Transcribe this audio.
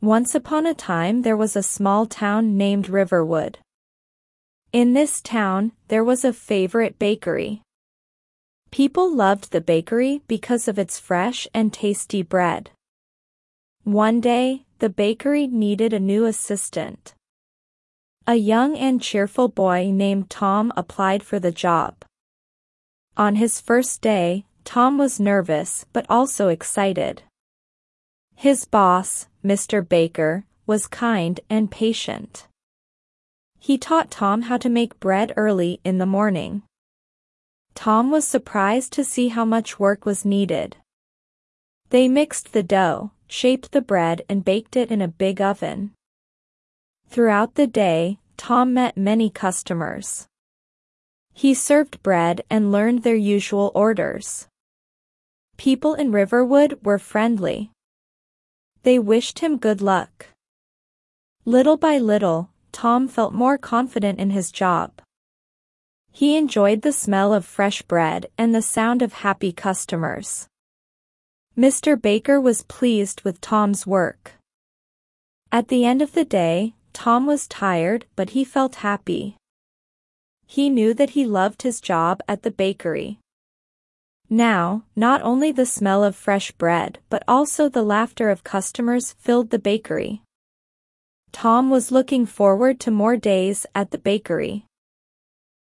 Once upon a time there was a small town named Riverwood. In this town, there was a favorite bakery. People loved the bakery because of its fresh and tasty bread. One day, the bakery needed a new assistant. A young and cheerful boy named Tom applied for the job. On his first day, Tom was nervous but also excited. His boss, Mr. Baker, was kind and patient. He taught Tom how to make bread early in the morning. Tom was surprised to see how much work was needed. They mixed the dough, shaped the bread and baked it in a big oven. Throughout the day, Tom met many customers. He served bread and learned their usual orders. People in Riverwood were friendly. They wished him good luck. Little by little, Tom felt more confident in his job. He enjoyed the smell of fresh bread and the sound of happy customers. Mr. Baker was pleased with Tom's work. At the end of the day, Tom was tired but he felt happy. He knew that he loved his job at the bakery. Now, not only the smell of fresh bread but also the laughter of customers filled the bakery. Tom was looking forward to more days at the bakery.